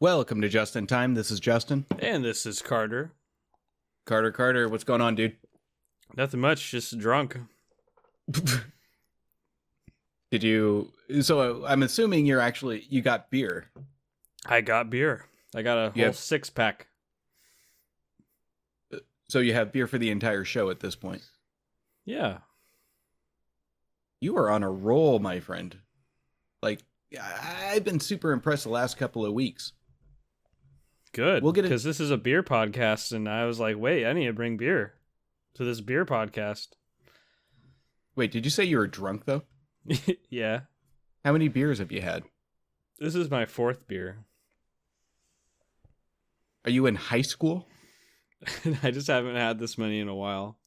Welcome to Just in Time. This is Justin. And this is Carter. Carter, Carter, what's going on, dude? Nothing much, just drunk. Did you? So uh, I'm assuming you're actually you got beer. I got beer. I got a You whole have- six pack. So you have beer for the entire show at this point. Yeah. You are on a roll, my friend. Like I've been super impressed the last couple of weeks. Good. We'll get it- Because this is a beer podcast, and I was like, wait, I need to bring beer to this beer podcast. Wait, did you say you were drunk though? yeah. How many beers have you had? This is my fourth beer. Are you in high school? I just haven't had this many in a while.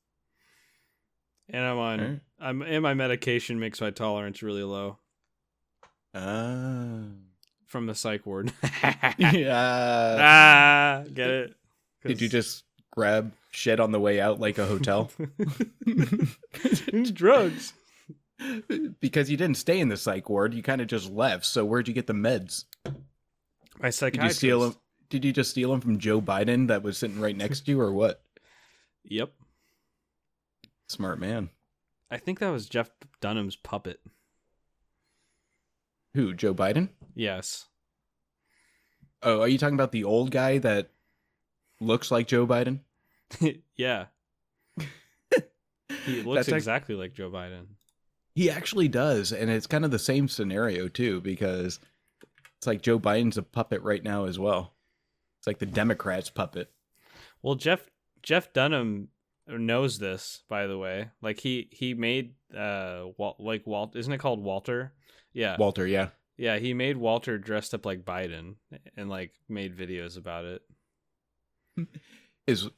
And I'm on Alright. I'm and my medication makes my tolerance really low Ah. From the psych ward. yeah. ah, get it? Did you just grab shit on the way out like a hotel? it's drugs. because you didn't stay in the psych ward, you kind of just left. So where'd you get the meds? My Did psychiatrist. you steal them? Did you just steal them from Joe Biden that was sitting right next to you, or what? Yep. Smart man. I think that was Jeff Dunham's puppet. Who? Joe Biden? Yes. Oh, are you talking about the old guy that looks like Joe Biden? yeah. He looks That's ac- exactly like Joe Biden. He actually does, and it's kind of the same scenario too, because it's like Joe Biden's a puppet right now as well. It's like the Democrats' puppet. Well, Jeff Jeff Dunham knows this, by the way. Like he he made uh Wal- like Walt isn't it called Walter? Yeah. Walter, yeah. yeah, he made Walter dressed up like Biden and like made videos about it. is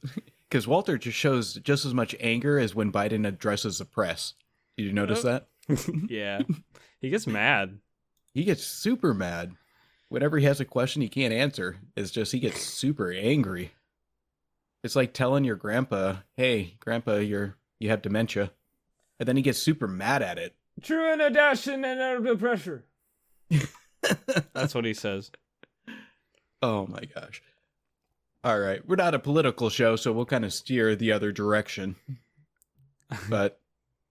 because Walter just shows just as much anger as when Biden addresses the press. Did you notice Uh, that? yeah. he gets mad. He gets super mad. Whenever he has a question he can't answer, it's just he gets super angry. It's like telling your grandpa, "Hey, grandpa, you're you have dementia," and then he gets super mad at it. True in a dash and under pressure. That's what he says. Oh my gosh! All right, we're not a political show, so we'll kind of steer the other direction. But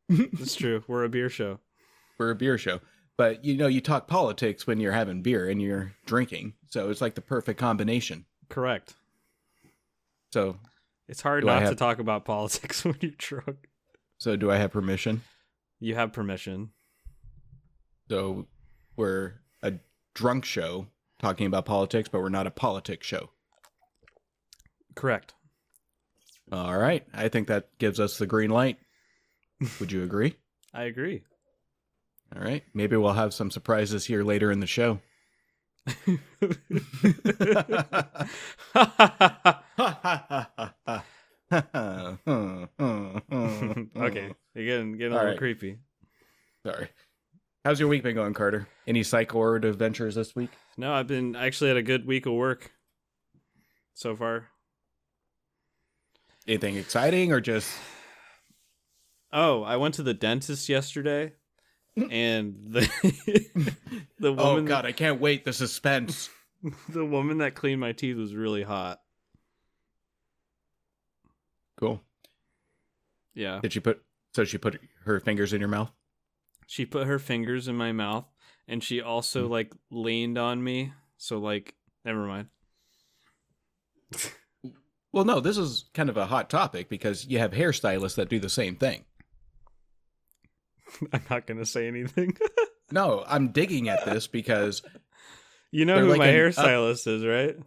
It's true. We're a beer show. we're a beer show. But you know, you talk politics when you're having beer and you're drinking, so it's like the perfect combination. Correct. So, It's hard Do I not to talk about politics when you're drunk. so do I have permission? You have permission. So, we're a drunk show talking about politics, but we're not a politics show. Correct. All right, I think that gives us the green light. Would you agree? I agree. All right, maybe we'll have some surprises here later in the show. okay, you're getting getting a All little right. creepy. Sorry. How's your week been going, Carter? Any psych ward adventures this week? No, I've been actually had a good week of work so far. Anything exciting or just Oh, I went to the dentist yesterday, and the the Oh woman god, I can't wait the suspense. the woman that cleaned my teeth was really hot. Cool. Yeah, Did she put so she put her fingers in your mouth? she put her fingers in my mouth, and she also Hmm. like leaned on me. So like, never mind. Well, no, this is kind of a hot topic because you have hairstylists that do the same thing. I'm not gonna say anything. No, I'm digging at this because you know who like my hairstylist is, right?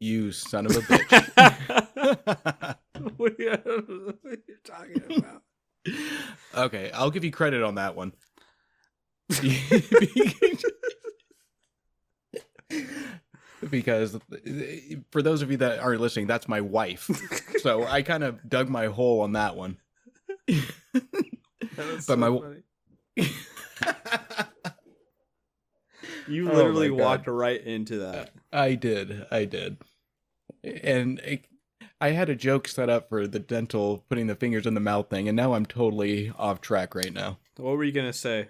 You son of a bitch. what are you talking about? okay, I'll give you credit on that one. because for those of you that aren't listening, that's my wife. So I kind of dug my hole on that one. But my- funny. You Oh literally my God. walked right into that. I did. I did. And it, I had a joke set up for the dental putting the fingers in the mouth thing, and now I'm totally off track right now. What were you gonna say?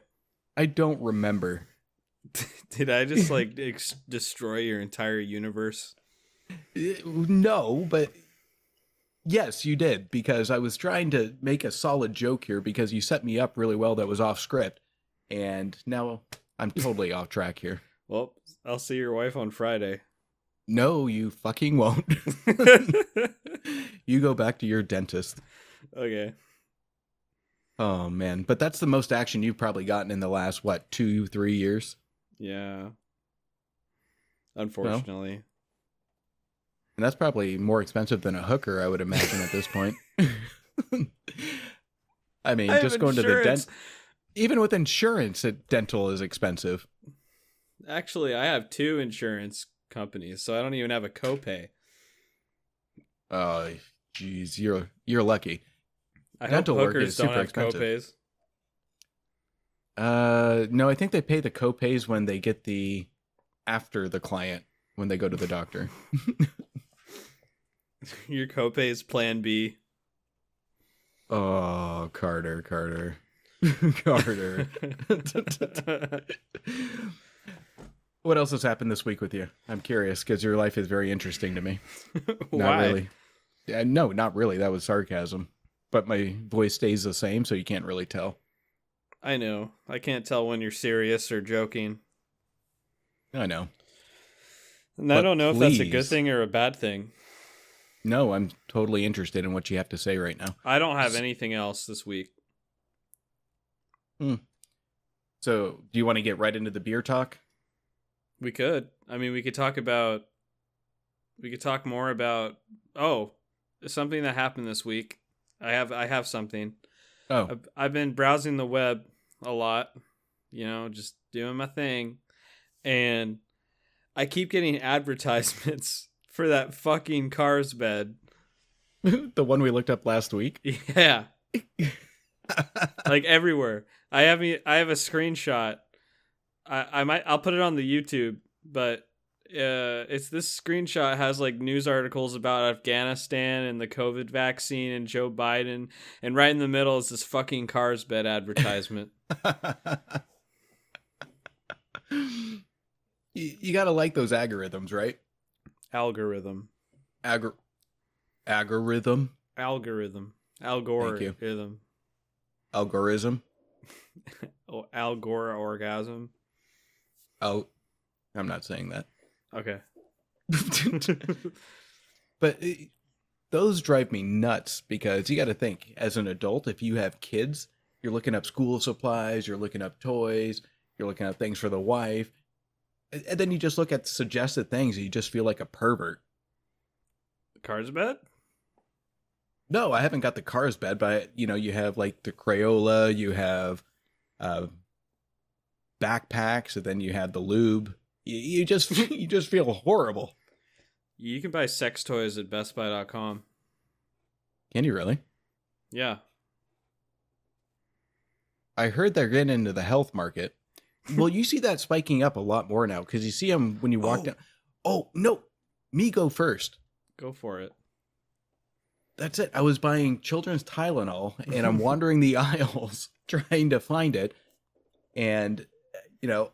I don't remember. Did I just like ex- destroy your entire universe? Uh, No, but yes, you did because I was trying to make a solid joke here because you set me up really well that was off script, and now I'm totally off track here. Well, I'll see your wife on Friday. No, you fucking won't. you go back to your dentist. okay. Oh man, but that's the most action you've probably gotten in the last what two, three years. Yeah. Unfortunately. And that's probably more expensive than a hooker, I would imagine at this point. I mean, I just going to the insurance. Even with insurance, it, dental is expensive. Actually, I have two insurance companies, so I don't even have a copay. Oh, jeez, you're you're lucky. I Dental work is don't super have expensive. copays. Uh, no, I think they pay the copays when they get the after the client when they go to the doctor. Your copay is Plan B. Oh, Carter, Carter, Carter. what else has happened this week with you? I'm curious because your life is very interesting to me. Not Why? really. Yeah, no, not really. That was sarcasm. But my voice stays the same, so you can't really tell. I know. I can't tell when you're serious or joking. I know. And I don't know if that's a good thing or a bad thing. No, I'm totally interested in what you have to say right now. I don't have anything else this week. Hmm. So, do you want to get right into the beer talk? We could. I mean, we could talk about. We could talk more about. Oh, something that happened this week. I have. I have something. Oh, I've, I've been browsing the web a lot. You know, just doing my thing, and I keep getting advertisements for that fucking cars bed. the one we looked up last week. Yeah, like everywhere. I have me. I have a screenshot. I I might. I'll put it on the YouTube, but uh, it's this screenshot has like news articles about Afghanistan and the COVID vaccine and Joe Biden, and right in the middle is this fucking cars bed advertisement. you, you got to like those algorithms, right? Algorithm, Agor- algorithm, algorithm, you. algorithm, algorithm. oh, Algor orgasm. Oh, I'm not saying that. Okay. but uh, those drive me nuts because you got to think as an adult, if you have kids, you're looking up school supplies, you're looking up toys, you're looking up things for the wife. And and then you just look at suggested things and you just feel like a pervert. Cars bed. No, I haven't got the cars bed, but you know, you have like the Crayola, you have uh backpacks, and then you had the lube. You, you just you just feel horrible. You can buy sex toys at BestBuy.com. Can you really? Yeah. I heard they're getting into the health market. Well, you see that spiking up a lot more now because you see them when you walk Oh. down. Oh no, me go first. Go for it. That's it. I was buying children's Tylenol and I'm wandering the aisles trying to find it. And, you know,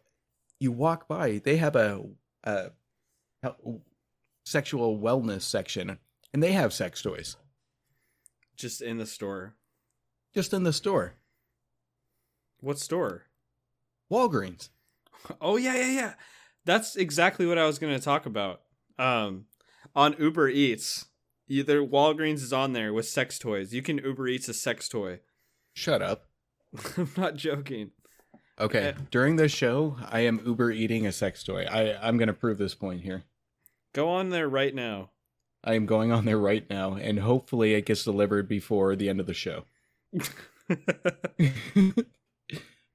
you walk by, they have a, a sexual wellness section and they have sex toys Just in the store. just in the store. What store? Walgreens. Oh yeah, yeah, yeah. That's exactly what I was going to talk about. Um, on Uber Eats, either Walgreens is on there with sex toys. You can Uber Eats a sex toy. Shut up. I'm not joking. Okay. Eh. During this show, I am Uber eating a sex toy. I, I'm going to prove this point here. Go on there right now. I am going on there right now, and hopefully it gets delivered before the end of the show.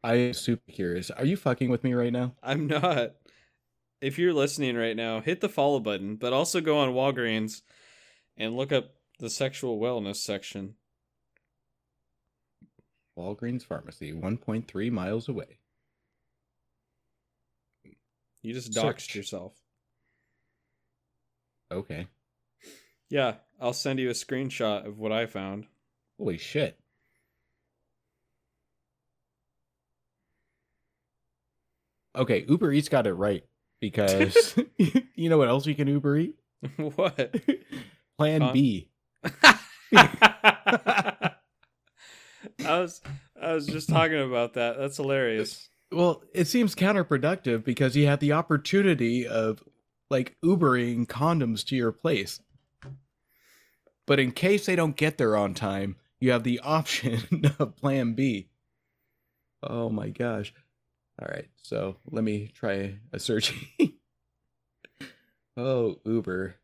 I am super curious. Are you fucking with me right now? I'm not. If you're listening right now, hit the follow button, but also go on Walgreens and look up the sexual wellness section. Walgreens Pharmacy, 1.3 miles away. You just Search. doxed yourself. Okay. Yeah, I'll send you a screenshot of what I found. Holy shit. Okay, Uber Eats got it right because you know what else you can Uber Eat? what? Plan Huh? B. I was I was just talking about that. That's hilarious. Well, it seems counterproductive because you have the opportunity of like Ubering condoms to your place. But in case they don't get there on time, you have the option of plan B. Oh my gosh. All right, so let me try a search. oh, Uber.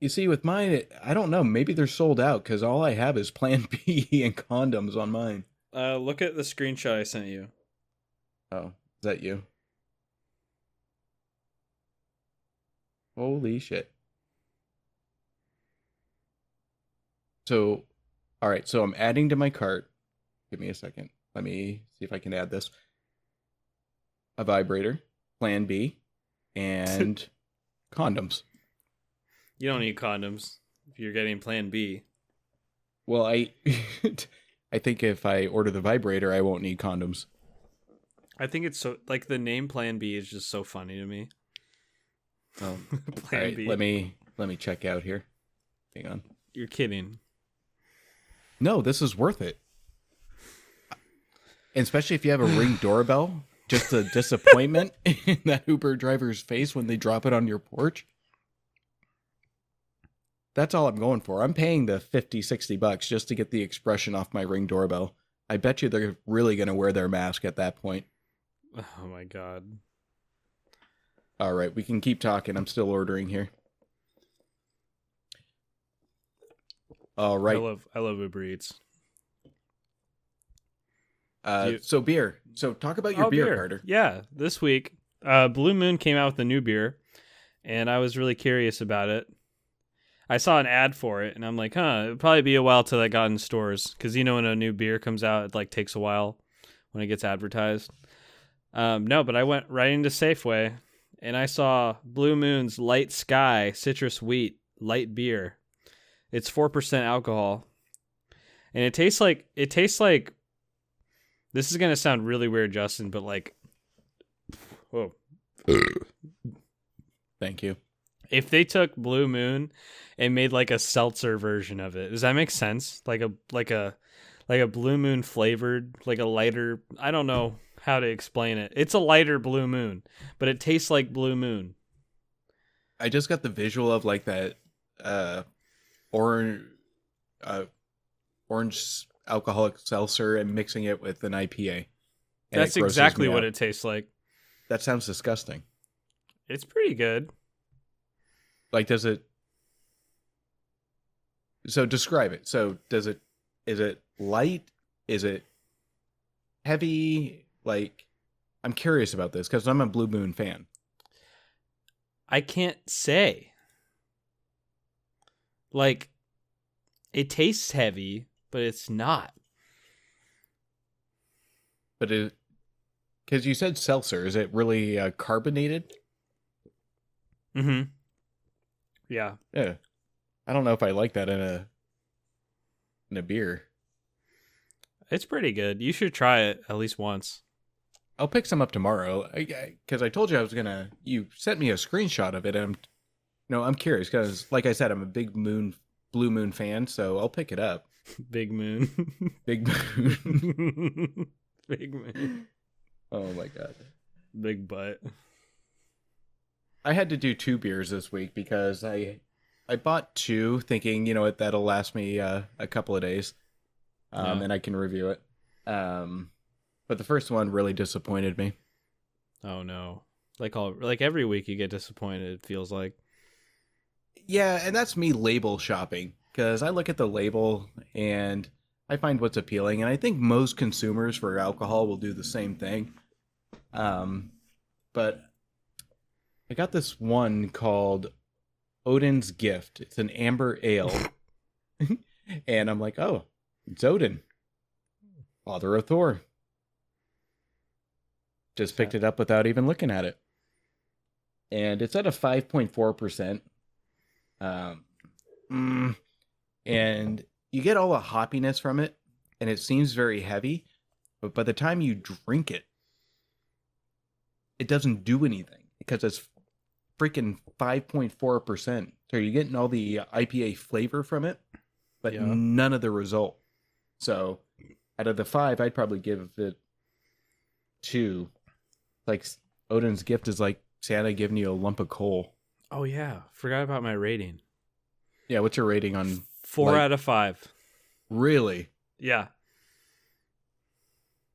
You see, with mine, I don't know. Maybe they're sold out because all I have is Plan B and condoms on mine. Uh, look at the screenshot I sent you. Oh, is that you? Holy shit. So, all right, so I'm adding to my cart. Give me a second. Let me see if I can add this. A vibrator, Plan B, and condoms. You don't need condoms if you're getting Plan B. Well, I I think if I order the vibrator, I won't need condoms. I think it's so like the name Plan B is just so funny to me. Oh, Plan all right, B. let me let me check out here. Hang on. You're kidding. No, this is worth it. And especially if you have a ring doorbell, just the disappointment in that Uber driver's face when they drop it on your porch. That's all I'm going for. I'm paying the 50, 60 bucks just to get the expression off my ring doorbell. I bet you they're really going to wear their mask at that point. Oh my god. All right, we can keep talking. I'm still ordering here. All right. I love I love Uber Eats. Uh, you- so beer. So talk about your Oh, beer, Carter. Yeah, this week, uh, Blue Moon came out with a new beer, and I was really curious about it. I saw an ad for it, and I'm like, huh, it'd probably be a while till it got in stores, because you know when a new beer comes out, it like takes a while when it gets advertised. Um, no, but I went right into Safeway, and I saw Blue Moon's Light Sky Citrus Wheat Light Beer. It's four percent alcohol, and it tastes like it tastes like. This is gonna sound really weird, Justin, but like, whoa, Thank you. If they took Blue Moon and made like a seltzer version of it, does that make sense? Like a like a like a Blue Moon flavored, like a lighter. I don't know how to explain it. It's a lighter Blue Moon, but it tastes like Blue Moon. I just got the visual of like that uh orange uh orange alcoholic seltzer and mixing it with an IPA. That's exactly what out. it tastes like. That sounds disgusting. It's pretty good. Like does it So describe it. So does it is it light? Is it heavy? Like I'm curious about this cuz I'm a Blue Moon fan. I can't say. Like, it tastes heavy, but it's not. But it cuz you said seltzer, is it really uh, carbonated? Mm-hmm. Yeah. Yeah. I don't know if I like that in a in a beer. It's pretty good. You should try it at least once. I'll pick some up tomorrow because I, told you I was gonna. You sent me a screenshot of it, and I'm, no, I'm curious because, like I said, I'm a big Moon Blue Moon fan, so I'll pick it up. Big Moon. Big Moon. Big Moon. oh my god! Big butt. I had to do two beers this week because I I bought two, thinking you know what that'll last me uh, a couple of days, um, Yeah. and I can review it. Um, but the first one really disappointed me. Oh no. Like all like every week you get disappointed, it feels like. Yeah, and that's me label shopping because I look at the label and I find what's appealing, and I think most consumers for alcohol will do the same thing. Um, but I got this one called Odin's Gift. It's an amber ale, and I'm like, oh, it's Odin, father of Thor. Just picked it up without even looking at it, and it's at a five point four percent. Um, mm, and you get all the hoppiness from it, and it seems very heavy, but by the time you drink it, it doesn't do anything because it's freaking 5.4%. So you're getting all the IPA flavor from it, but Yeah. none of the result. So out of the five, I'd probably give it two. Like Odin's gift is like Santa giving you a lump of coal. Oh yeah, forgot about my rating. Yeah, what's your rating on Four Like- out of five. really? Yeah.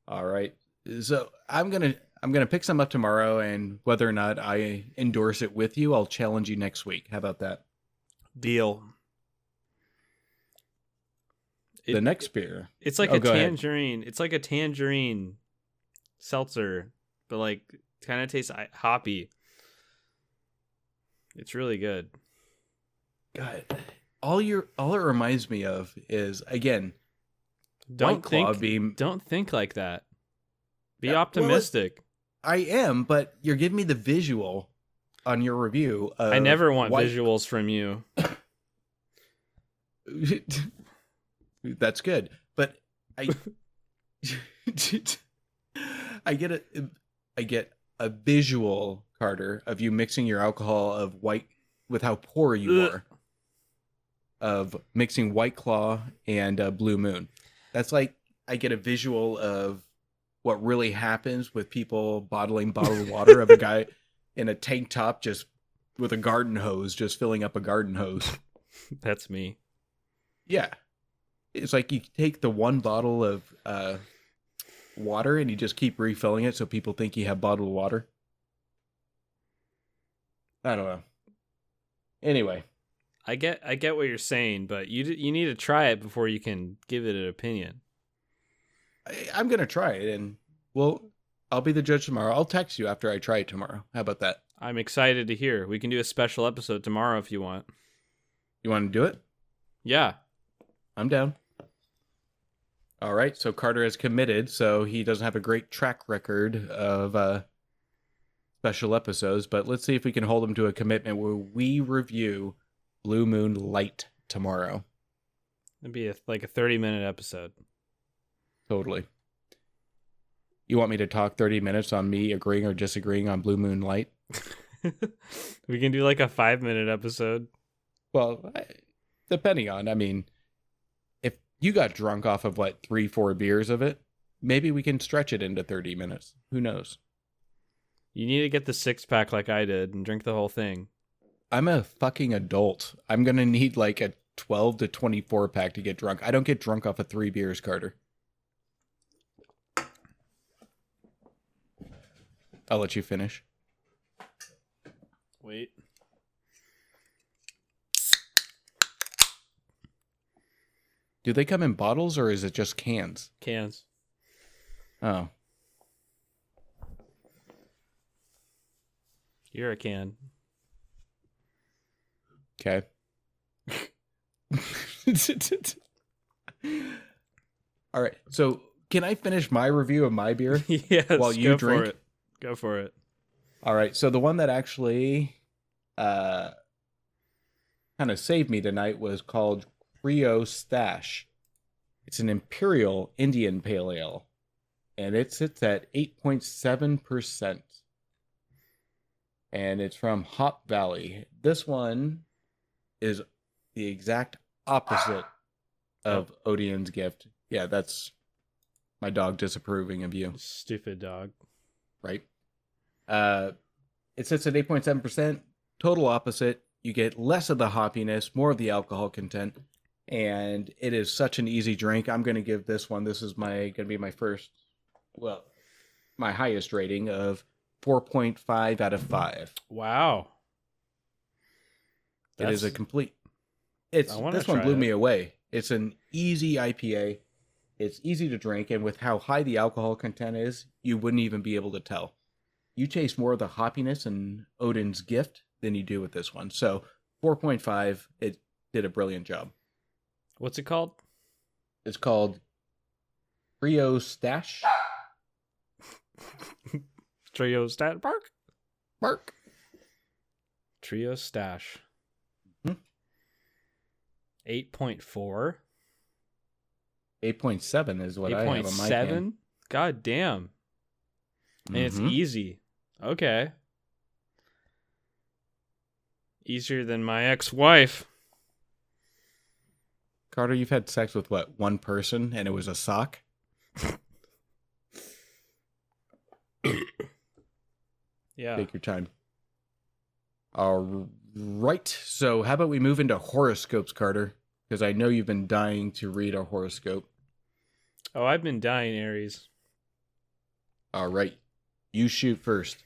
All right. So I'm gonna I'm gonna pick some up tomorrow, and whether or not I endorse it with you, I'll challenge you next week. How about that? Deal. the It- next beer. It's like Oh, a go ahead. tangerine. It's like a tangerine seltzer, but like kind of tastes hoppy. It's really good. God, all your all it reminds me of is again Don't White think being. don't think like that. Be Yeah, optimistic. I am, but you're giving me the visual on your review. Of I never want visuals from you. That's good, but I I get a I get a visual Carter of you mixing your alcohol of white with how poor you Ugh. are of mixing White Claw and uh, Blue Moon. That's like I get a visual of what really happens with people bottling bottled water of a guy in a tank top just with a garden hose just filling up a garden hose. That's me. Yeah. It's like you take the one bottle of uh, water and you just keep refilling it so people think you have bottled water. I don't know. Anyway, I get I get what you're saying, but you d- you need to try it before you can give it an opinion. I, I'm going to try it and well, I'll be the judge tomorrow. I'll text you after I try it tomorrow. How about that? I'm excited to hear. We can do a special episode tomorrow if you want. You want to do it? Yeah. I'm down. All right, so Carter is committed, so he doesn't have a great track record of uh, special episodes, but let's see if we can hold him to a commitment where we review Blue Moon Light tomorrow. It'd be a, like a 30 minute episode. Totally. You want me to talk 30 minutes on me agreeing or disagreeing on Blue Moon Light? we can do like a 5 minute episode. Well, I, depending on, I mean, if you got drunk off of what, three, four beers of it, maybe we can stretch it into 30 minutes. Who knows? You need to get the six pack like I did and drink the whole thing. I'm a fucking adult. I'm gonna need like a 12 to 24 pack to get drunk. I don't get drunk off of three beers, Carter. I'll let you finish. Wait. Do they come in bottles or is it just cans? Cans. Oh, You're a can. okay. All right. So, can I finish my review of my beer? yes. While you drink? Go for it. All right. So the one that actually uh kind of saved me tonight was called Rio Stash. It's an Imperial Indian Pale Ale. And it sits at 8.7%. And it's from Hop Valley. This one is the exact opposite of Odin's gift. Yeah, that's my dog disapproving of you Stupid dog. right? Uh, it sits at 8.7%, total opposite. You get less of the hoppiness, more of the alcohol content, and it is such an easy drink. I'm going to give this one, this is my going to be my first, well, my highest rating of 4.5 out of 5. Wow. It is a complete. It's this one blew it. me away. It's an easy IPA. It's easy to drink, and with how high the alcohol content is, you wouldn't even be able to tell. You taste more of the hoppiness in Odin's Gift than you do with this one. So, four point five. It did a brilliant job. What's it called? It's called Trio Stash. Trio Stat Park? Mark. Trio Stash. Mhm. 8.4. Eight point seven is what I have on my can. 8.7? God damn. And it's Mhm. easy. Okay. Easier than my ex-wife. Carter, you've had sex with what one person, and it was a sock. Yeah. Take your time. All right. So, how about we move into horoscopes, Carter? Because I know you've been dying to read a horoscope. Oh, I've been dying, Aries. All right. You shoot first.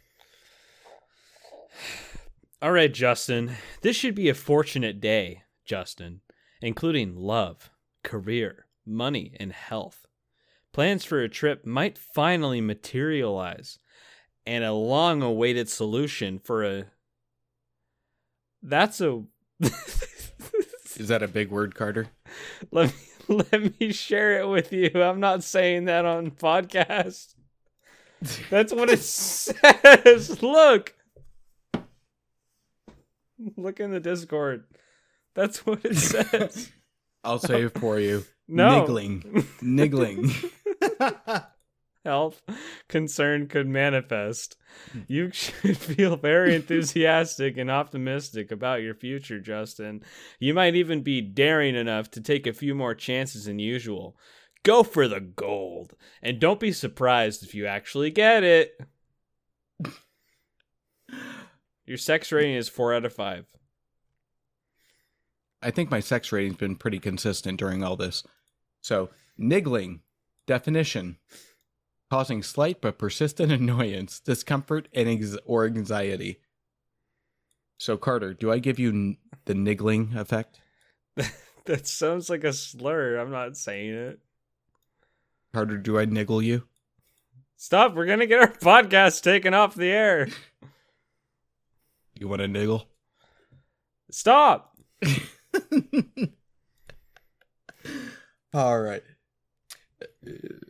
All right, Justin. This should be a fortunate day, Justin, including love, career, money, and health. Plans for a trip might finally materialize, and a long awaited solution for a. That's a. Is that a big word, Carter? let me let me share it with you. I'm not saying that on podcast. That's what it says. Look. Look in the Discord. That's what it says. I'll save for you. No. Niggling. Niggling. Health concern could manifest. You should feel very enthusiastic and optimistic about your future, Justin. You might even be daring enough to take a few more chances than usual. Go for the gold, and don't be surprised if you actually get it. Your sex rating is 4 out of 5. I think my sex rating's been pretty consistent during all this. So, niggling, definition, causing slight but persistent annoyance, discomfort, and ex- or anxiety. So, Carter, do I give you n- the niggling effect? that sounds like a slur. I'm not saying it. Carter, do I niggle you? Stop, we're going to get our podcast taken off the air. You want to niggle? Stop. All right.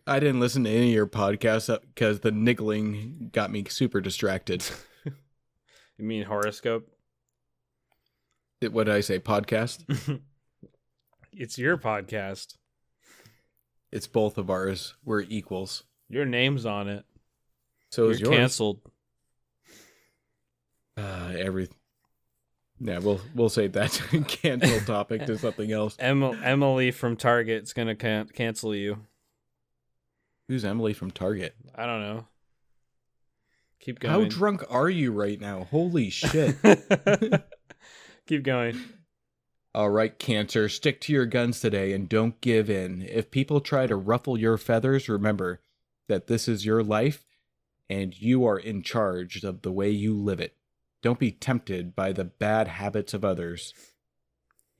I didn't listen to any of your podcasts uh, because the niggling got me super distracted. You mean horoscope? what did I say? Podcast? It's your podcast. It's both of ours. We're equals. Your name's on it. So You're yours. canceled. Uh, every. Yeah, we'll we'll save that cancel topic to something else. Em- Emily from Target's gonna can- cancel you. Who's Emily from Target? I don't know. Keep going. How drunk are you right now? Holy shit! Keep going. All right, Cancer, stick to your guns today and don't give in. If people try to ruffle your feathers, remember that this is your life and you are in charge of the way you live it. Don't be tempted by the bad habits of others.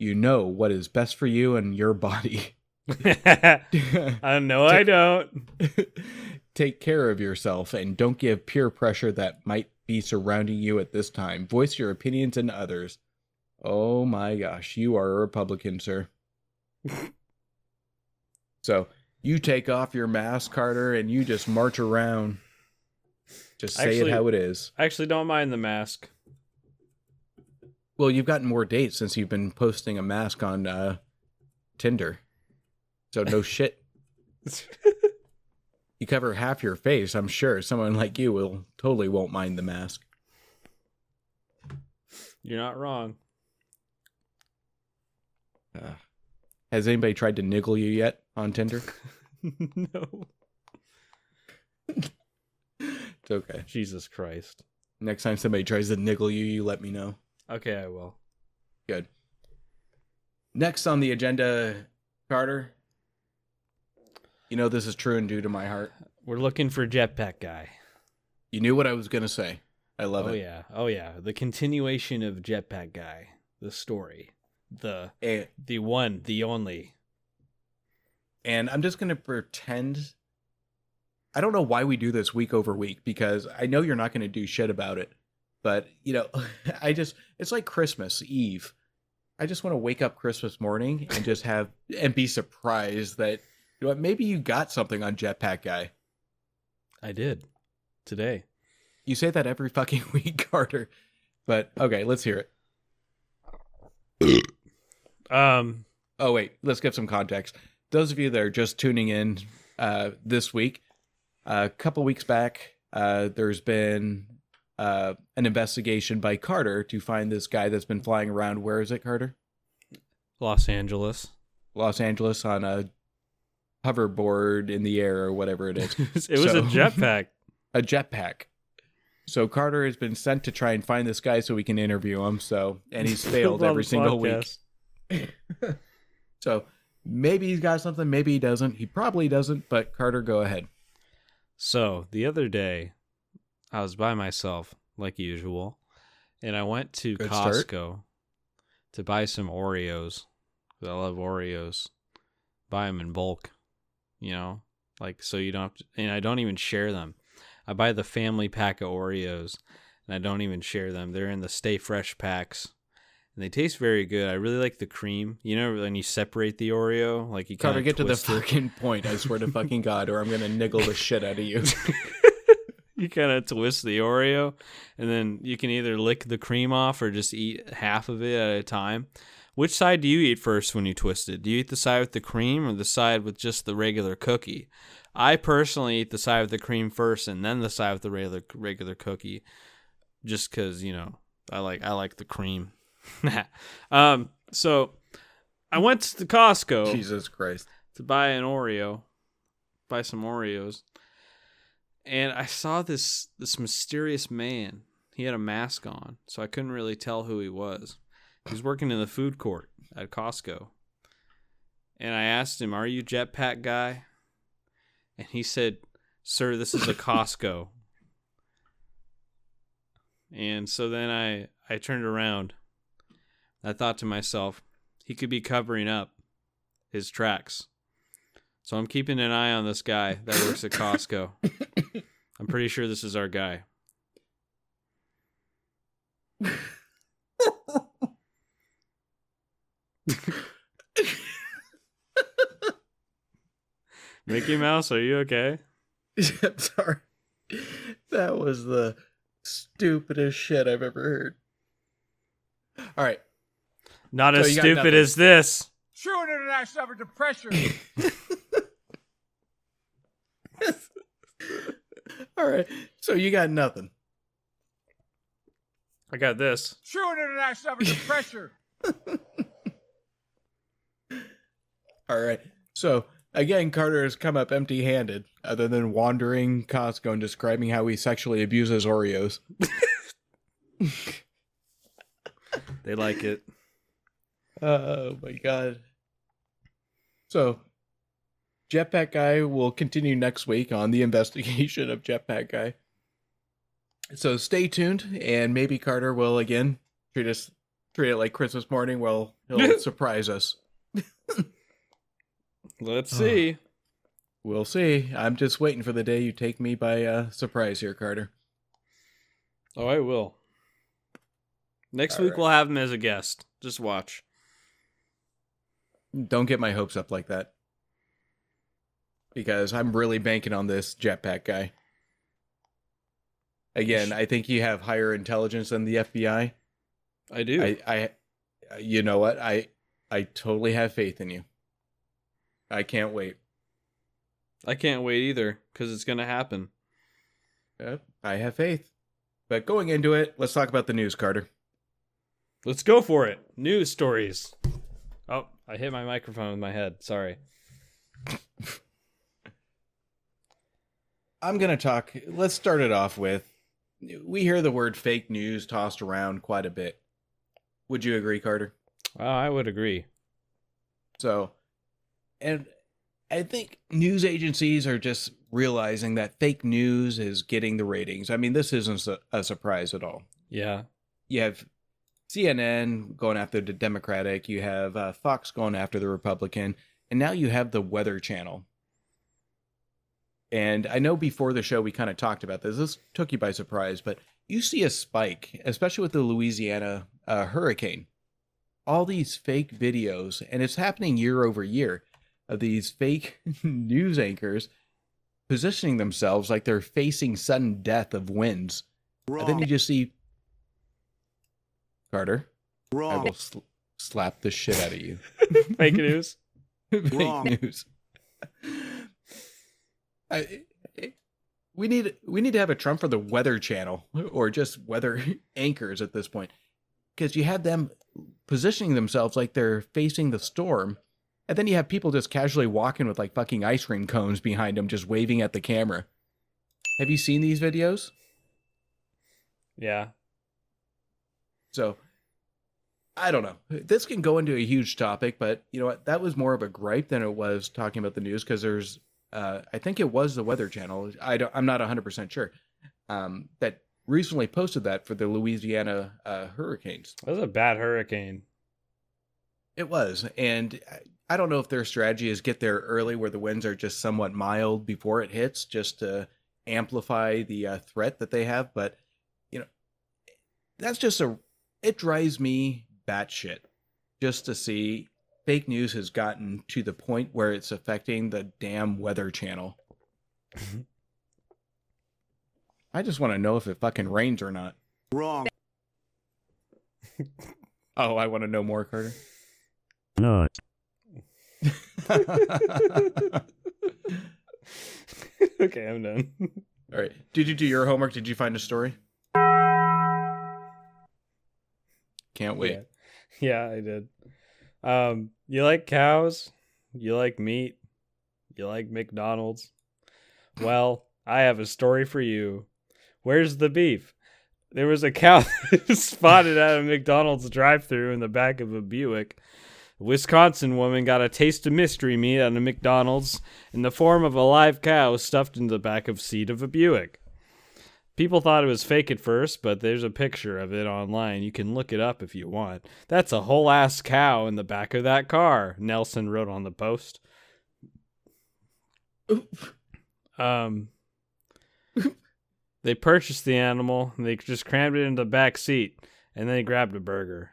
You know what is best for you and your body. Uh, I know I don't. Take care of yourself and don't give peer pressure that might be surrounding you at this time. Voice your opinions and others. Oh my gosh, you are a Republican, sir. so you take off your mask, Carter, and you just march around. Just say Actually- it how it is. I actually don't mind the mask. Well, you've gotten more dates since you've been posting a mask on uh, Tinder. So no shit. You cover half your face. I'm sure someone like you will totally won't mind the mask. You're not wrong. Uh, has anybody tried to niggle you yet on Tinder? no. It's okay. Jesus Christ. Next time somebody tries to niggle you, you let me know. Okay, I will. Good. Next on the agenda, Carter. You know this is true and due to my heart. We're looking for jetpack guy. You knew what I was gonna say. I love oh it. Oh yeah. Oh yeah. The continuation of jetpack guy. The story. The And, the one, the only. and I'm just gonna pretend. I don't know why we do this week over week because I know you're not gonna do shit about it. But you know, I just it's like Christmas Eve. I just want to wake up Christmas morning and just have and be surprised that you know what, maybe you got something on Jetpack Guy. I did. Today. You say that every fucking week, Carter. But okay, let's hear it. Um Oh wait, let's give some context. those of you that are just tuning in uh, this week, a couple weeks back, uh, there's been uh, an investigation by Carter to find this guy that's been flying around. Where is it, Carter? Los Angeles. Los Angeles on a hoverboard in the air or whatever it is. it was So- a jetpack. a jetpack. So Carter has been sent to try and find this guy so we can interview him. So and he's failed every the single week. So maybe he's got something, maybe he doesn't. He probably doesn't, but Carter, go ahead. So the other day, I was by myself like usual, and I went to Good start. Costco to buy some Oreos. I love Oreos. Buy them in bulk, you know, like so you don't have to. And I don't even share them. I buy the family pack of Oreos, and I don't even share them. They're in the Stay Fresh packs. And they taste very good. I really like the cream. You know when you separate the Oreo, like you kind of get to the fucking point. I swear to fucking God, or I'm gonna niggle the shit out of you. you kind of twist the Oreo, and then you can either lick the cream off or just eat half of it at a time. Which side do you eat first when you twist it? Do you eat the side with the cream or the side with just the regular cookie? I personally eat the side with the cream first, and then the side with the regular regular cookie, just because you know I like I like the cream. um, so I went to Costco Jesus Christ. to buy an Oreo, buy some Oreos, and I saw this this mysterious man. He had a mask on, so I couldn't really tell who he was. He was working in the food court at Costco, and I asked him, "Are you jetpack guy?" And he said, "Sir, this is a Costco." and so then I I turned around. I thought to myself, he could be covering up his tracks. So I'm keeping an eye on this guy that works at Costco. I'm pretty sure this is our guy. Mickey Mouse, are you okay? I'm sorry. That was the stupidest shit I've ever heard. All right. Not So as stupid as this. True international effort to pressure. All right. So you got nothing. I got this. True international effort to pressure. All right. So again, Carter has come up empty handed, other than wandering Costco and describing how he sexually abuses Oreos. They like it. Oh my god. So Jetpack Guy will continue next week on the investigation of Jetpack Guy. So stay tuned and maybe Carter will again treat us treat it like Christmas morning. Well, he'll surprise us. Let's see. We'll see. I'm just waiting for the day you take me by uh, surprise here, Carter. Oh, I will. Next All week right. we'll have him as a guest. Just watch. Don't get my hopes up like that. Because I'm really banking on this jetpack guy. Again, I think you have higher intelligence than the FBI. I do. I, I, you know what? I, I totally have faith in you. I can't wait. I can't wait either because it's gonna happen. Yep, I have faith. But going into it, let's talk about the news, Carter. Let's go for it. News stories. Oh, I hit my microphone with my head. Sorry. I'm going to talk. Let's start it off with we hear the word fake news tossed around quite a bit. Would you agree, Carter? I would agree. So, and I think news agencies are just realizing that fake news is getting the ratings. I mean, this isn't a surprise at all. Yeah. You have CNN going after the Democratic, you have uh, Fox going after the Republican, and now you have the Weather Channel. And I know before the show we kind of talked about this. This took you by surprise, but you see a spike, especially with the Louisiana uh, hurricane. All these fake videos, and it's happening year over year, of these fake news anchors positioning themselves like they're facing sudden death of winds. And then you just see Carter. I will sl- slap the shit out of you. Fake news. Fake Wrong. news. I, we need we need to have a Trump for the Weather Channel or just weather anchors at this point, because you have them positioning themselves like they're facing the storm, and then you have people just casually walking with like fucking ice cream cones behind them, just waving at the camera. Have you seen these videos? Yeah. So I don't know. This can go into a huge topic, but you know what? That was more of a gripe than it was talking about the news because there's, uh, I think it was the Weather Channel. I don't, I'm not 100% sure. Um, that recently posted that for the Louisiana uh, hurricanes. That was a bad hurricane. It was. And I- don't know if their strategy is get there early where the winds are just somewhat mild before it hits, just to amplify the uh, threat that they have. But, you know, that's just a, it drives me batshit just to see fake news has gotten to the point where it's affecting the damn Weather Channel. I just want to know if it fucking rains or not. Wrong. Oh, I want to know more, Carter. No. okay, I'm done. All right. Did you do your homework? Did you find a story? Can't wait. Yeah. yeah, I did. Um, you like cows? You like meat? You like McDonald's? Well, I have a story for you. Where's the beef? There was a cow spotted at a McDonald's drive-through in the back of a Buick. A Wisconsin woman got a taste of mystery meat at a McDonald's in the form of a live cow stuffed into the back of seat of a Buick. People thought it was fake at first, but there's a picture of it online. You can look it up if you want. That's a whole ass cow in the back of that car, Nelson wrote on the post. Um they purchased the animal and they just crammed it into the back seat and then they grabbed a burger.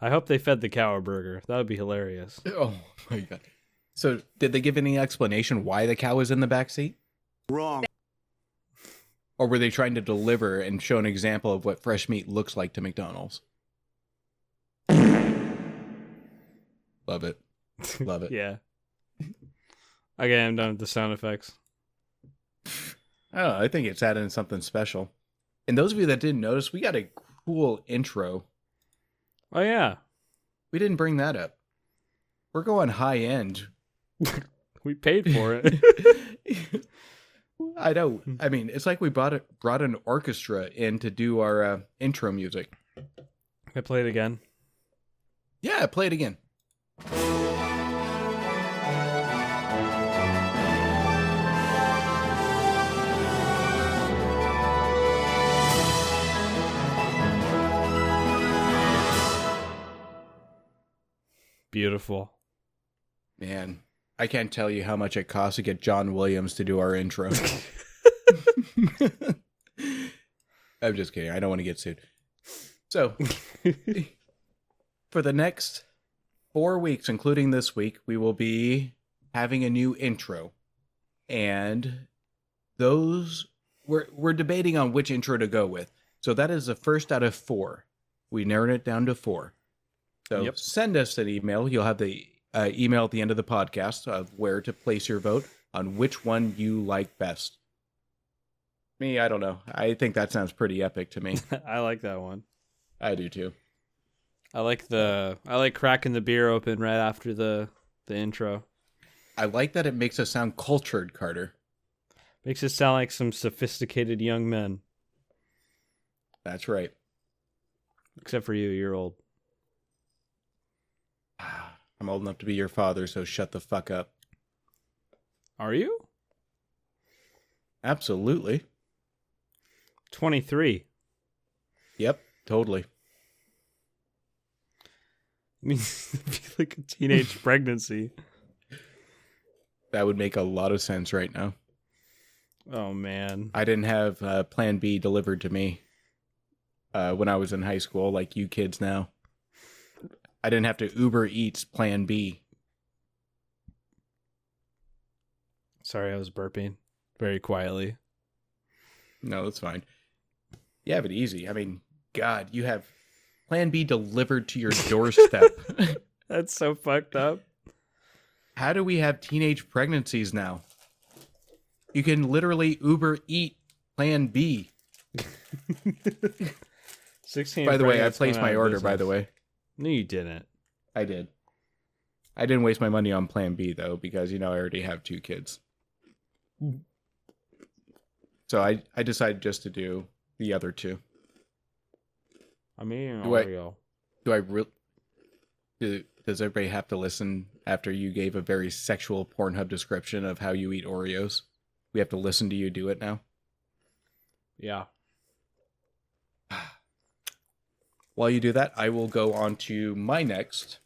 I hope they fed the cow a burger. That would be hilarious. Oh my god. So, did they give any explanation why the cow was in the back seat? Wrong. Or were they trying to deliver and show an example of what fresh meat looks like to McDonald's? Love it. Love it. Yeah. Okay, I'm done with the sound effects. Oh, I think it's adding something special. And those of you that didn't notice, we got a cool intro. Oh yeah. We didn't bring that up. We're going high end. We paid for it. I know. I mean, it's like we brought it, brought an orchestra in to do our uh, intro music. I play it again. Yeah, play it again. Beautiful. Man, I can't tell you how much it costs to get John Williams to do our intro. I'm just kidding. I don't want to get sued. So, for the next four weeks, including this week, we will be having a new intro. And those we're we're debating on which intro to go with. So that is the first out of four. We narrowed it down to four. So Yep. send us an email. You'll have the uh, email at the end of the podcast of where to place your vote on which one you like best. Me, I don't know. I think that sounds pretty epic to me. I like that one. I do too. I like the I like cracking the beer open right after the the intro. I like that it makes us sound cultured, Carter. Makes us sound like some sophisticated young men. That's right. Except for you, you're old. I'm old enough to be your father, so shut the fuck up. Are you? Absolutely. 23. Yep, totally. I mean, be like a teenage pregnancy. That would make a lot of sense right now. Oh man. I didn't have uh, Plan B delivered to me uh, when I was in high school, like you kids now. I didn't have to Uber Eats Plan B. Sorry, I was burping very quietly. No, that's fine. You have it easy. I mean, God, you have Plan B delivered to your doorstep. That's so fucked up. How do we have teenage pregnancies now? You can literally Uber eat Plan B. Sixteen. By the way, I placed my order. By the way, no, you didn't. I did. I didn't waste my money on Plan B though, because you know I already have two kids. So I I decided just to do the other two. I'm eating Do I- Oreo. Do I real? Do, does everybody have to listen after you gave a very sexual Pornhub description of how you eat Oreos? We have to listen to you do it now. Yeah. While you do that, I will go on to my next.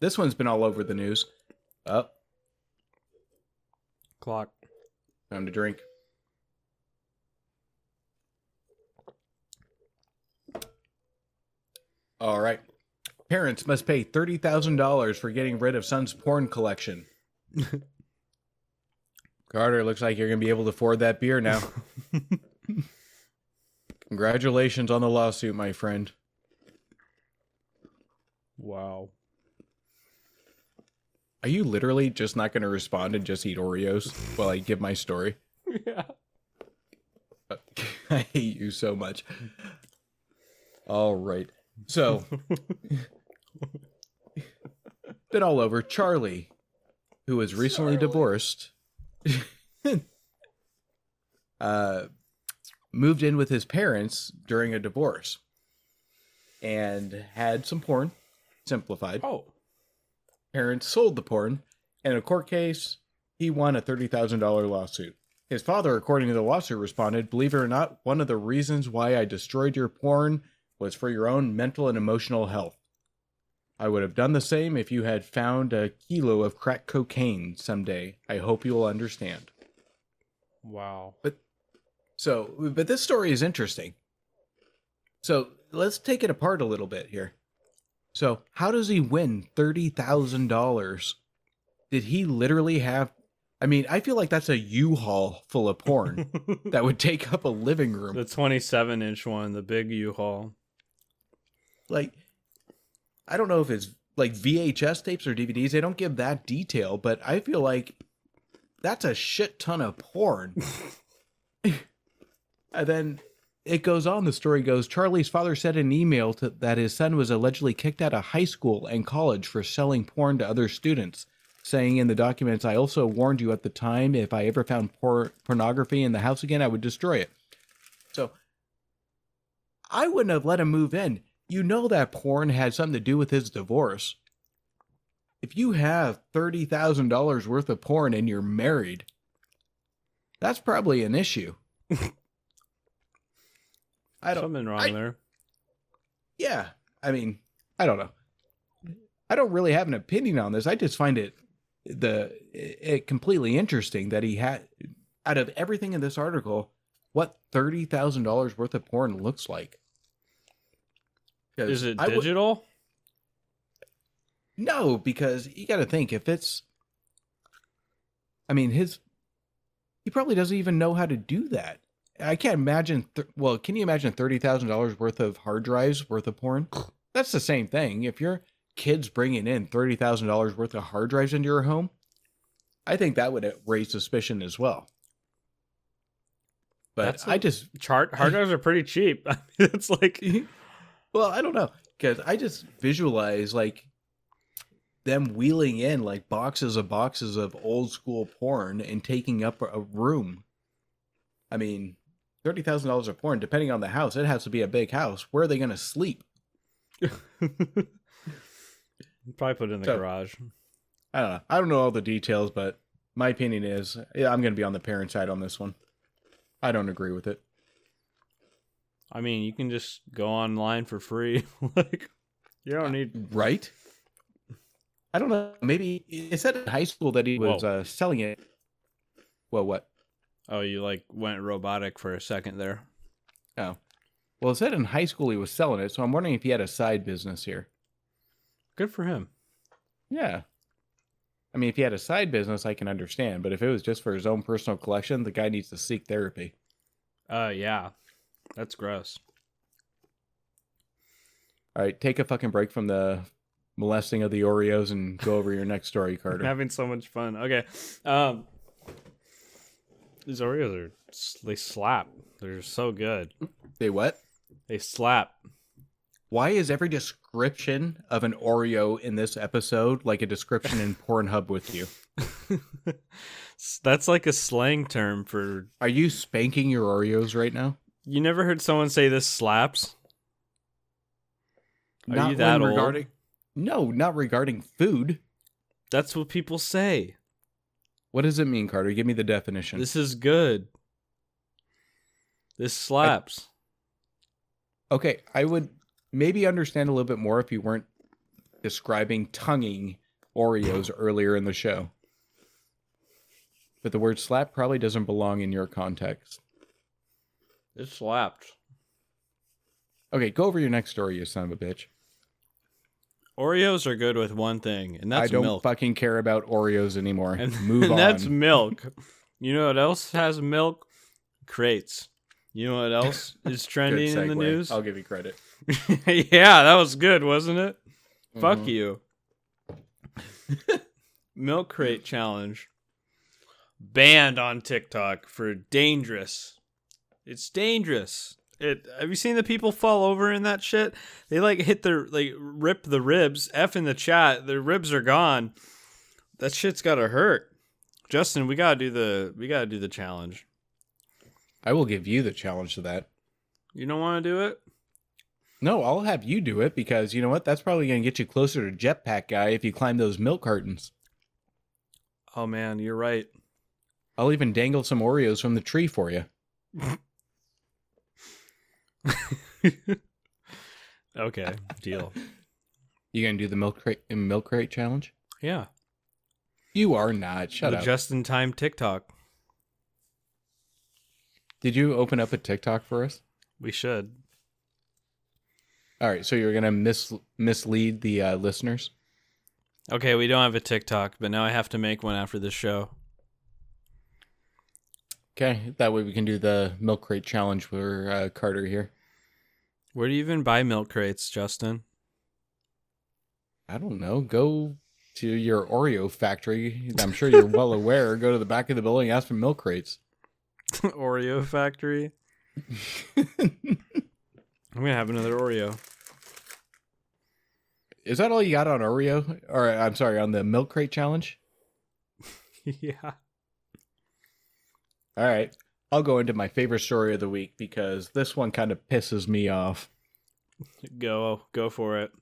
This one's been all over the news. Up, Clock. time to drink. All right. Parents must pay $30,000 for getting rid of son's porn collection. Carter, looks like you're going to be able to afford that beer now. Congratulations on the lawsuit, my friend. Wow. Are you literally just not going to respond and just eat Oreos while I give my story? yeah. I hate you so much. All right. So, been all over. Charlie, who was recently divorced, uh, moved in with his parents during a divorce and had some porn, simplified. Oh. Parents sold the porn, and in a court case, he won a $30,000 lawsuit. His father, according to the lawsuit, responded, Believe it or not, one of the reasons why I destroyed your porn was for your own mental and emotional health. I would have done the same if you had found a kilo of crack cocaine someday. I hope you will understand. Wow. But So, but this story is interesting. So, let's take it apart a little bit here. So, how does he win $30,000? Did he literally have I mean, I feel like that's a U-Haul full of porn that would take up a living room. the 27 inch one, the big U-Haul. like I don't know if it's like VHS tapes or DVDs. They don't give that detail, but I feel like that's a shit ton of porn. and then it goes on. The story goes: Charlie's father in an email to, that his son was allegedly kicked out of high school and college for selling porn to other students. Saying in the documents, I also warned you at the time if I ever found por- pornography in the house again, I would destroy it. So I wouldn't have let him move in. You know that porn had something to do with his divorce. If you have $30,000 worth of porn and you're married, that's probably an issue. I don't Something wrong I- there. yeah, I mean, I don't know. I don't really have an opinion on this. I just find it the it completely interesting that he had out of everything in this article, what thirty thousand dollars worth of porn looks like. Is it digital? no, because you got to think if it's. I mean, his. He probably doesn't even know how to do that. I can't imagine. Th- well, can you imagine thirty thousand dollars worth of hard drives worth of porn? That's the same thing. If your kids bringing in thirty thousand dollars worth of hard drives into your home, I think that would uh, raise suspicion as well. But That's I just Chart hard drives are pretty cheap. I mean, it's like well, I don't know because I just visualize like them wheeling in like boxes of boxes of old school porn and taking up a room. I mean, thirty thousand dollars of porn, depending on the house, it has to be a big house. Where are they going to sleep? probably put it in the So- garage. I don't know. I don't know all the details, but my opinion is yeah, I'm going to be on the parent side on this one. I don't agree with it. I mean, you can just go online for free. like you don't need Right? I don't know. Maybe it said in high school that he was uh, selling it. Well, what? Oh, you like went robotic for a second there. Oh. Well, it said in high school he was selling it, so I'm wondering if he had a side business here. Good for him. Yeah. I mean, if he had a side business, I can understand, but if it was just for his own personal collection, the guy needs to seek therapy. Uh yeah. That's gross. All right, take a fucking break from the molesting of the Oreos and go over your next story, Carter. having so much fun. Okay. Um These Oreos are they slap. They're so good. They what? They slap. Why is every description of an Oreo in this episode like a description in Pornhub with you? That's like a slang term for Are you spanking your Oreos right now? you never heard someone say this slaps? Are not you that old? regarding No, not regarding food. That's what people say. What does it mean, Carter? Give me the definition. This is good. This slaps. Okay, I would maybe understand a little bit more if you weren't describing tonguing Oreos earlier in the show. But the word slap probably doesn't belong in your context. It slapped. Okay, go over your next story, you son of a bitch. Oreos are good with one thing, and that's milk. I don't milk. fucking care about Oreos anymore. and Move and on. that's milk. You know what else has milk? Crates. You know what else is trending in the news? I'll give you credit. yeah, that was good, wasn't it? Fuck Mhm. you. Milk crate challenge banned on TikTok for dangerous. It's dangerous. It have you seen the people fall over in that shit? They like hit their like rip the ribs. F in the chat. Their ribs are gone. That shit's gotta hurt. Justin, we gotta do the we gotta do the challenge. I will give you the challenge to that. You don't wanna do it? No, I'll have you do it because you know what? That's probably going to get you closer to Jetpack Guy if you climb those milk cartons. Oh man, you're right. I'll even dangle some Oreos from the tree for you. okay, deal. You going to do the milk crate milk crate challenge? Yeah. You are not. Shut the up. just in time TikTok. Did you open up a TikTok for us? We should. All right, so you're going to mis- mislead the uh, listeners. Okay, we don't have a TikTok, but now I have to make one after this show. Okay, that way we can do the milk crate challenge for uh, Carter here. Where do you even buy milk crates, Justin? I don't know. Go to your Oreo factory. I'm sure you're well aware. Go to the back of the building, ask for milk crates. Oreo factory. I'm gonna have another Oreo. Is that all you got on Oreo? Or I'm sorry, on the milk crate challenge? yeah. All right. I'll go into my favorite story of the week because this one kind of pisses me off. Go go for it.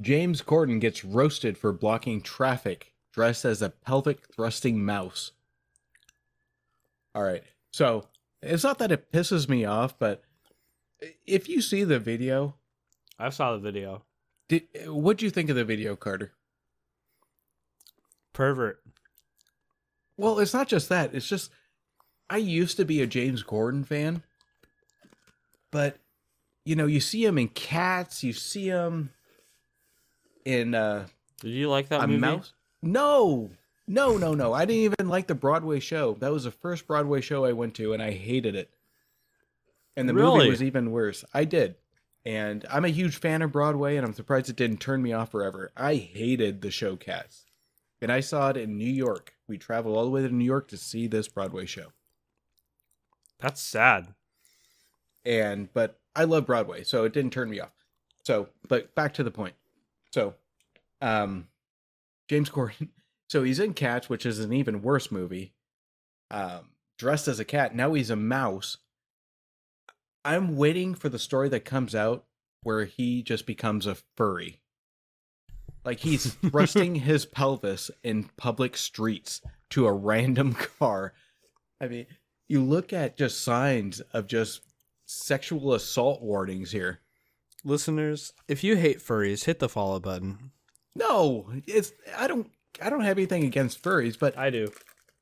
James Corden gets roasted for blocking traffic dressed as a pelvic thrusting mouse. All right. So, it's not that it pisses me off, but if you see the video, I saw the video. did what'd you think of the video, Carter? Pervert. Well, it's not just that. It's just I used to be a James Corden fan, but you know, you see him in Cats, you see him in uh Did you like that a movie? mouse. No, no, no, no. I didn't even like the Broadway show. That was the first Broadway show I went to, and I hated it. And the Really? movie was even worse. I did. And I'm a huge fan of Broadway, and I'm surprised it didn't turn me off forever. I hated the show Cats. And I saw it in New York. We traveled all the way to New York to see this Broadway show. That's sad. And but I love Broadway, so it didn't turn me off. So, but back to the point. So, um, James Corden. So he's in Cats, which is an even worse movie. Um, dressed as a cat. Now he's a mouse. I'm waiting for the story that comes out where he just becomes a furry. Like he's thrusting his pelvis in public streets to a random car. I mean, you look at just signs of just sexual assault warnings here. Listeners, if you hate furries, hit the follow button. No, it's I don't I don't have anything against furries, but I do.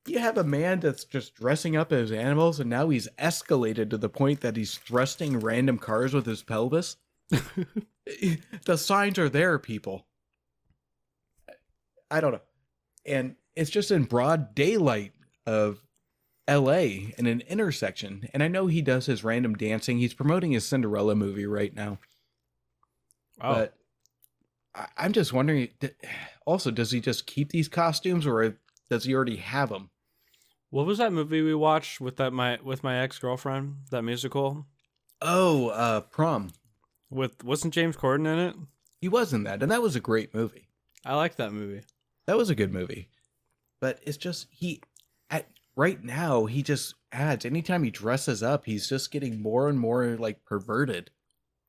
you have a man that's just dressing up as animals and now he's escalated to the point that he's thrusting random cars with his pelvis. the signs are there, people. I don't know. And it's just in broad daylight of LA in an intersection. And I know he does his random dancing. He's promoting his Cinderella movie right now. Oh, But I, I'm just wondering. Also, does he just keep these costumes, or does he already have them? What was that movie we watched with that my with my ex girlfriend? That musical Oh, uh, prom. with wasn't James Corden in it? He was in that, and that was a great movie. I like that movie. That was a good movie. But it's just he right now he just adds anytime he dresses up, he's just getting more and more like perverted.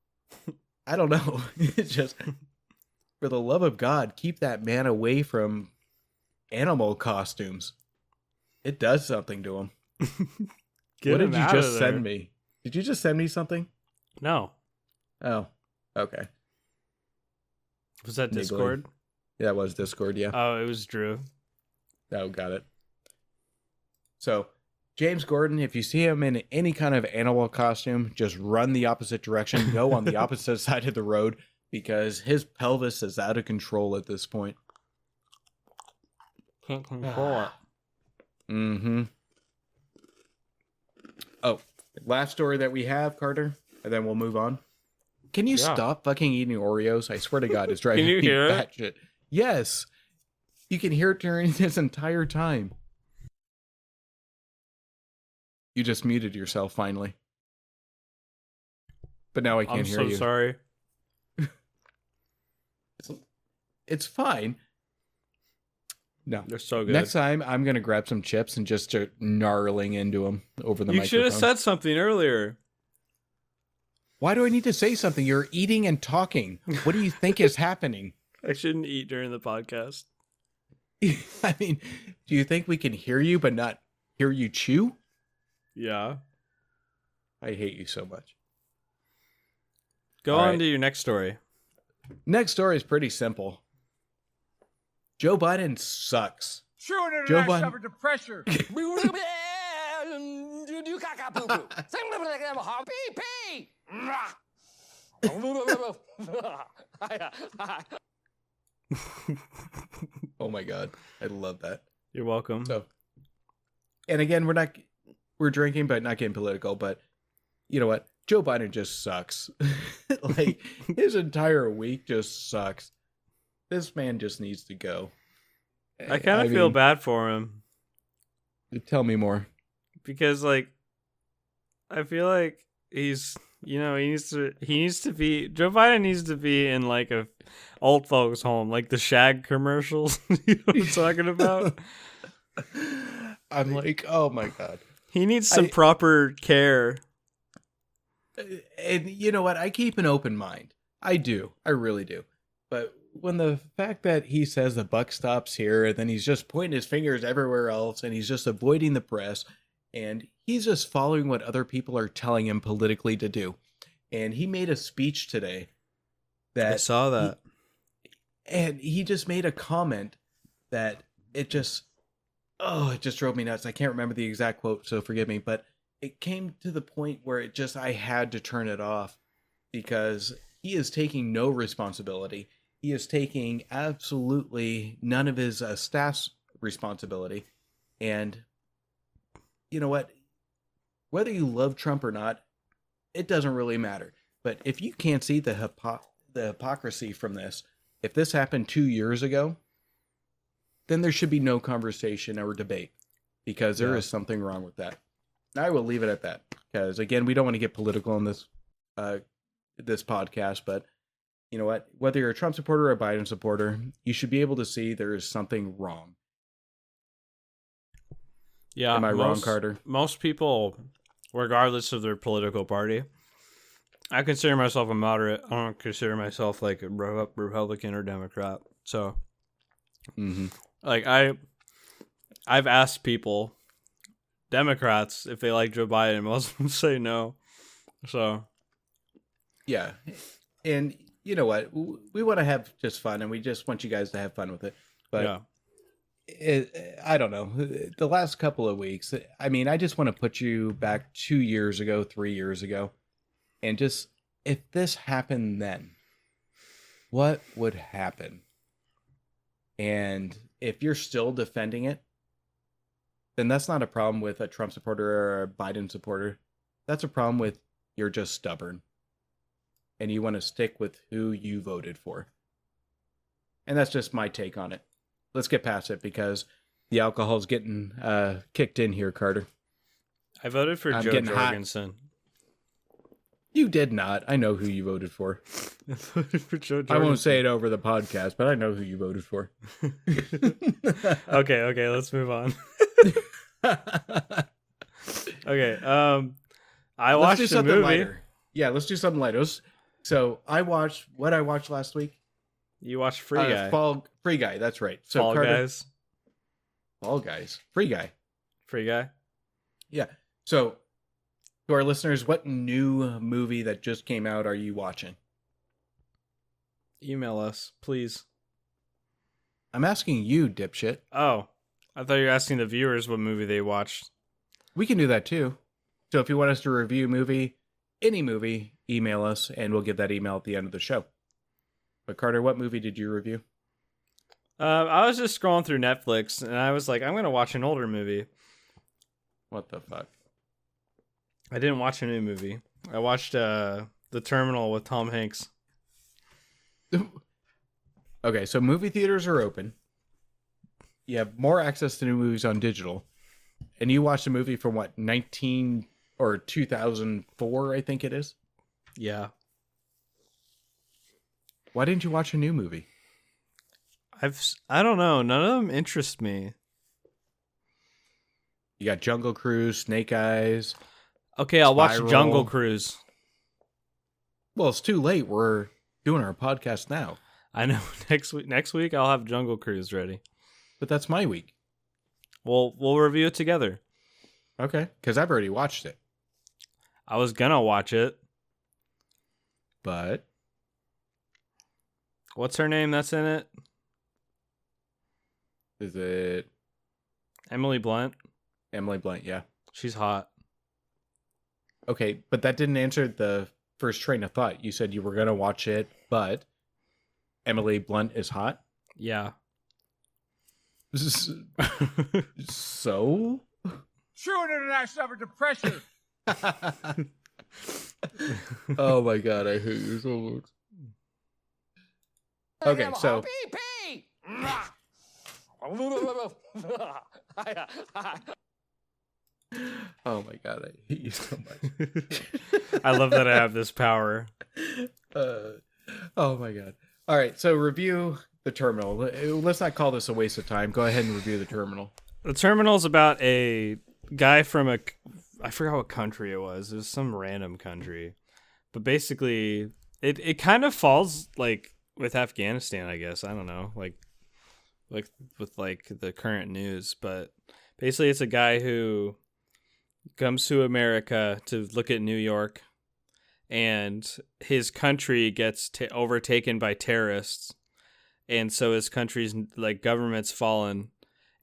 I don't know. It's just for the love of God, keep that man away from animal costumes. It does something to him. What did him you just send me? Did you just send me something? No, Oh, okay. was that Niggling. Discord? That was Discord, yeah. Oh, it was Drew. Oh, got it. So, James Corden, if you see him in any kind of animal costume, just run the opposite direction. Go on the opposite side of the road because his pelvis is out of control at this point. Can't control it. Mm-hmm. Oh, last story that we have, Carter, and then we'll move on. Can you Yeah. stop fucking eating Oreos? I swear to God, it's driving you me hear it? batshit. Yes, you can hear it during this entire time. You just muted yourself finally, but now I can't I'm hear so you. sorry. It's fine. No. They're so good. Next time, I'm gonna grab some chips and just start gnarling into them over the you should have said something earlier. Why do I need to say something? You're eating and talking. What do you think is happening? I shouldn't eat during the podcast. I mean, do you think we can hear you but not hear you chew? Yeah. I hate you so much. Go All on right. to your next story. Next story is pretty simple. Joe Biden sucks. True Joe Biden- suffered to pressure. Oh my god, I love that. You're welcome. So, and again, we're not we're drinking, but not getting political. But you know what? Joe Biden just sucks. like his entire week just sucks. This man just needs to go. I kind of feel mean, bad for him Tell me more. because, like, I feel like he's, you know, he needs to, he needs to be, Joe Biden needs to be in like a old folks' home, like the Shag commercials. you know what I'm talking about? I'm like, oh my god. He needs some I- proper care. And you know what? I keep an open mind. I do. I really do. But when the fact that he says the buck stops here and then he's just pointing his fingers everywhere else and he's just avoiding the press and he's just following what other people are telling him politically to do. And he made a speech today I that saw that. and he just made a comment that it just oh it just drove me nuts. I can't remember the exact quote so forgive me but it came to the point where it just i had to turn it off because he is taking no responsibility. He is taking absolutely none of his uh, staff's responsibility. And you know what? Whether you love trump or not it doesn't really matter. But if you can't see the hypo- the hypocrisy from this if this happened two years ago, then there should be no conversation or debate because there is Yeah. something wrong with that. I will leave it at that because again, we don't want to get political in this uh, this podcast, but you know what? Whether you're a Trump supporter or a Biden supporter, you should be able to see there is something wrong. Yeah. Am I wrong, Carter? Most people, regardless of their political party, I consider myself a moderate. I don't consider myself like a Republican or Democrat. So, Mm-hmm. Like, I, I've asked people, Democrats, if they like Joe Biden. Most of them say no. So, Yeah, and you know what? We want to have just fun, and we just want you guys to have fun with it. But yeah. it, I don't know. The last couple of weeks, I mean, I just want to put you back two years ago, three years ago, and just if this happened then, what would happen? And if you're still defending it, then that's not a problem with a Trump supporter or a Biden supporter. That's a problem with you're just stubborn and you want to stick with who you voted for. And that's just my take on it. Let's get past it because the alcohol's getting uh, kicked in here, Carter. I voted for I'm Joe getting hot. You did not. I know who you voted for. I voted for Joe I won't say it over the podcast, but I know who you voted for. okay, okay, let's move on. Okay, um, I let's watched a movie. lighter. Yeah, let's do something lighter. Let's- So I watched what I watched last week. You watched Free Uh, Guy, Fall Free Guy. That's right. So Fall Carter, Guys, Fall Guys. Free Guy. Free Guy. Yeah. So to our listeners, what new movie that just came out are you watching? Email us, please. I'm asking you, dipshit. Oh, I thought you were asking the viewers what movie they watched. We can do that too. So if you want us to review a movie, any movie, email us and we'll get that email at the end of the show. But Carter, what movie did you review? Uh, I was just scrolling through Netflix and I was like, I'm gonna watch an older movie. What the fuck? I didn't watch a new movie. I watched uh, The Terminal with Tom Hanks. okay, so movie theaters are open. You have more access to new movies on digital. And you watched a movie from what, 19 or 2004, I think it is? Yeah, Why didn't you watch a new movie? I've I don't know. None of them interest me. You got Jungle Cruise, Snake Eyes. Okay, I'll watch Jungle Cruise. Well, it's too late. We're doing our podcast now. I know next week. Next week I'll have Jungle Cruise ready. But that's my week. We'll we'll review it together. Okay. Because I've already watched it. I was gonna watch it. But What's her name that's in it? is it Emily Blunt. Emily Blunt? Yeah. She's hot. Okay. But that didn't answer the first train of thought. You said you were going to watch it, but Emily Blunt is hot. Yeah. So? True international effort to pressure. oh my god, I hate you so much. Okay, so oh my god, I hate you so much. I love that I have this power. Uh, oh my god. All right, so review the terminal. Let's not call this a waste of time. Go ahead and review the terminal. The terminal is about a guy from a I forgot what country it was. It was some random country. But basically it it kind of falls like with Afghanistan, I guess. I don't know. Like like with like the current news, but basically it's a guy who comes to America to look at New York and his country gets ta overtaken by terrorists and so his country's like government's fallen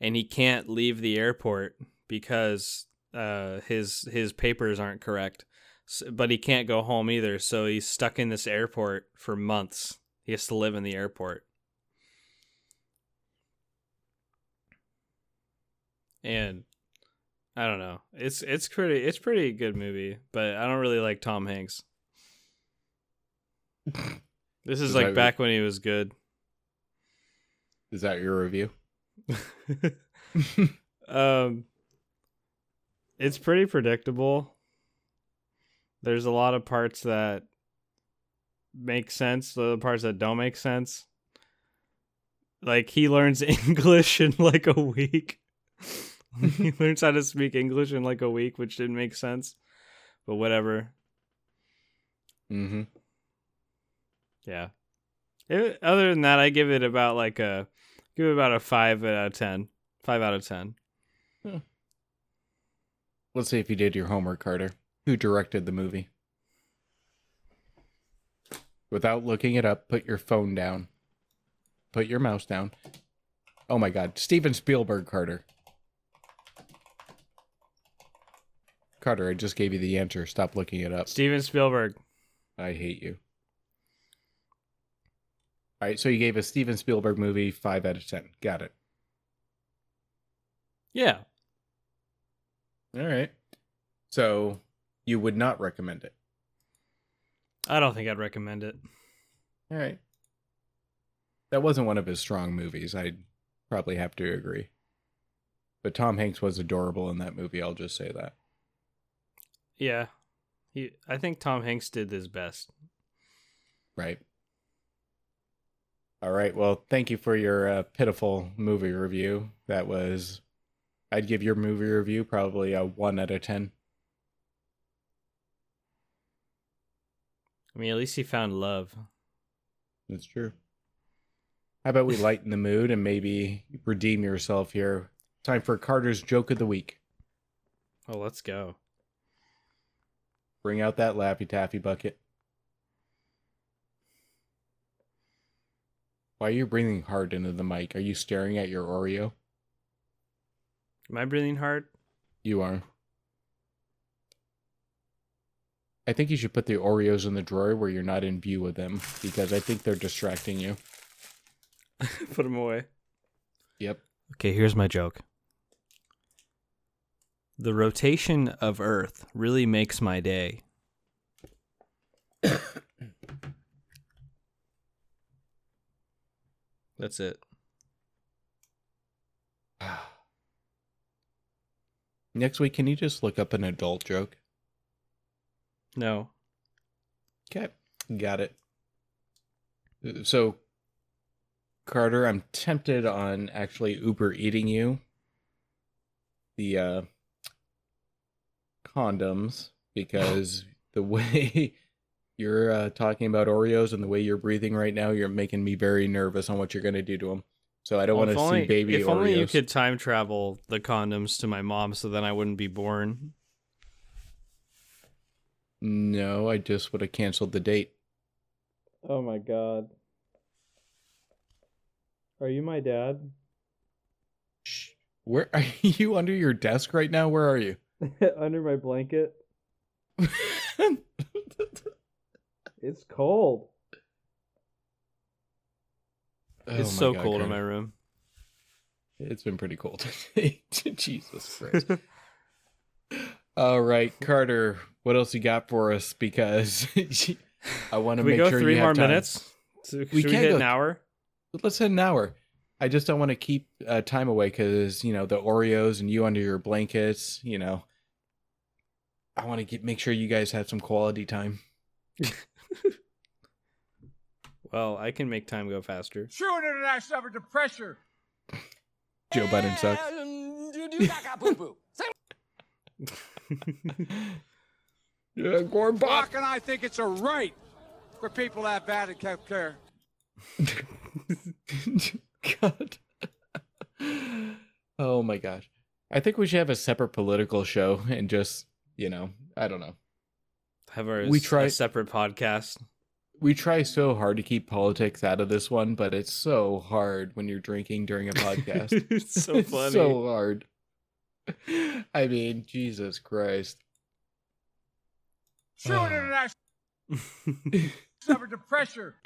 and he can't leave the airport because uh, his his papers aren't correct. S but he can't go home either, so he's stuck in this airport for months. He has to live in the airport. And I don't know. It's it's pretty it's pretty good movie, but I don't really like Tom Hanks. This is Is like back when he was good. Is that your review? um it's pretty predictable there's a lot of parts that make sense the parts that don't make sense like he learns english in like a week he learns how to speak english in like a week which didn't make sense but whatever Mm-hmm. yeah It- other than that i give it about like a give it about a 5 out of 10 5 out of 10 Let's see if you did your homework, Carter. Who directed the movie? Without looking it up, put your phone down. Put your mouse down. Oh my god, Steven Spielberg, Carter. Carter, I just gave you the answer. Stop looking it up. steven spielberg I hate you. All right, so you gave a Steven Spielberg movie 5 out of 10. Got it. yeah All right. So you would not recommend it. I don't think I'd recommend it. All right. that wasn't one of his strong movies. I'd probably have to agree. But Tom Hanks was adorable in that movie. I'll just say that. Yeah. He I think Tom Hanks did his best. Right. All right. Well, thank you for your uh, pitiful movie review. That was, I'd give your movie review probably a one out of ten. I mean, at least he found love. That's true. How about we lighten the mood and maybe redeem yourself here? Time for Carter's joke of the week. Oh, let's go. Bring out that Laffy Taffy bucket. Why are you breathing hard into the mic? Are you staring at your Oreo? Am I breathing hard? You are. I think you should put the Oreos in the drawer where you're not in view of them because I think they're distracting you. Put them away. Yep. Okay, here's my joke. The rotation of Earth really makes my day. That's it. Next week, can you just look up an adult joke? No. Okay, got it. So, Carter, I'm tempted on actually Uber eating you the uh, condoms because the way you're uh, talking about Oreos and the way you're breathing right now, you're making me very nervous on what you're going to do to them. So I don't Well, want to see baby If Oreos. only you could time travel the condoms to my mom so then I wouldn't be born. No, I just would have canceled the date. Oh my god. Are you my dad? Shh. Where are you under your desk right now? Where are you? Under my blanket? It's cold. Oh it's so God, cold in my room. It's been pretty cold today. Jesus Christ. All right, Carter, what else you got for us? Because I want to Can we make go sure three you more have time. minutes? So, We we can't hit go- an hour? Let's hit an hour. I just don't want to keep uh, time away because you know the Oreos and you under your blankets. You know, I want to get make sure you guys have some quality time. Well, I can make time go faster. True international effort to pressure. Joe Biden sucks. Yeah, Gore Brock and I think it's a right for people that bad and kept care. God. oh my gosh. I think we should have a separate political show and just, you know, I don't know. Have our We try- a separate podcast. We try so hard to keep politics out of this one, but it's so hard when you're drinking during a podcast. it's so It's funny. so hard. I mean, Jesus Christ. True Oh. Ah. international effort to pressure.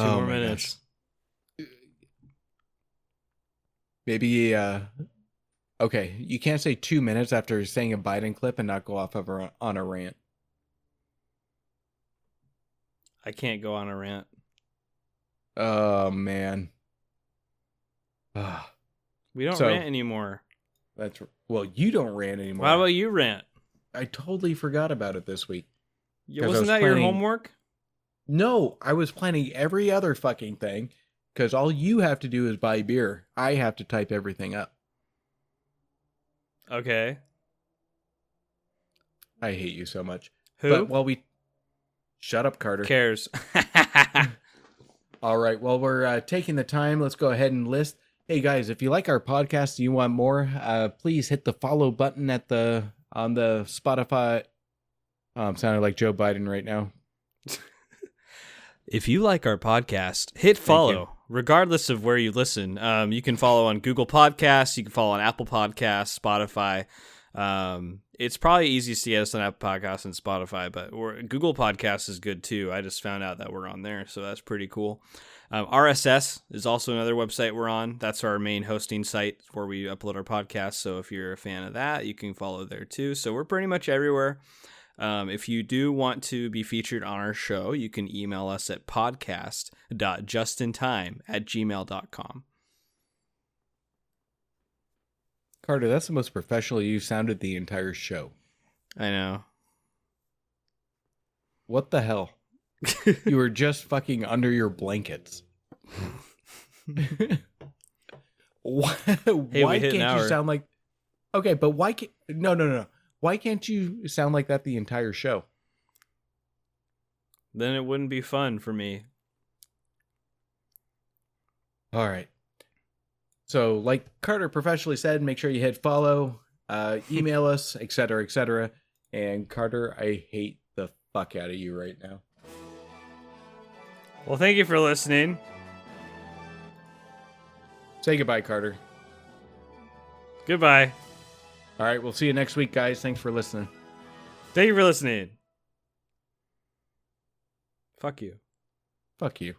Two Oh more minutes. gosh. Maybe uh okay, you can't say 2 minutes after saying a Biden clip and not go off of a, on a rant. I can't go on a rant. Oh man. Ah, We don't So- rant anymore. that's well, you don't rant anymore. How about you rant? I totally forgot about it this week. Yeah, Wasn't was that your homework? No, I was planning every other fucking thing cuz all you have to do is buy beer. I have to type everything up. Okay. I hate you so much. Who But while we Shut up, Carter. cares? All right. Well, we're uh, taking the time. Let's go ahead and list. Hey guys, if you like our podcast and you want more, uh, please hit the follow button at the on the Spotify. Oh, I'm sounding like Joe Biden right now. If you like our podcast, hit follow, regardless of where you listen. Um, you can follow on Google Podcasts, you can follow on Apple Podcasts, Spotify. Um, it's probably easiest to get us on Apple Podcasts and Spotify, but we're, Google Podcasts is good too. I just found out that we're on there, so that's pretty cool. Um, RSS is also another website we're on. That's our main hosting site where we upload our podcasts. So if you're a fan of that, you can follow there too. So we're pretty much everywhere. Um, if you do want to be featured on our show, you can email us at podcast.justintime at gmail.com. Carter, that's the most professional you've sounded the entire show. I know. What the hell? you were just fucking under your blankets. why Hey, why we hit an can't you sound like Okay, but why can't no no no no. Why can't you sound like that the entire show? Then it wouldn't be fun for me. All right. So, like Carter professionally said, make sure you hit follow, uh, email us, etc., etc. And Carter, I hate the fuck out of you right now. Well, thank you for listening. Say goodbye, Carter. Goodbye. All right, we'll see you next week, guys. Thanks for listening. Thank you for listening. Fuck you. Fuck you.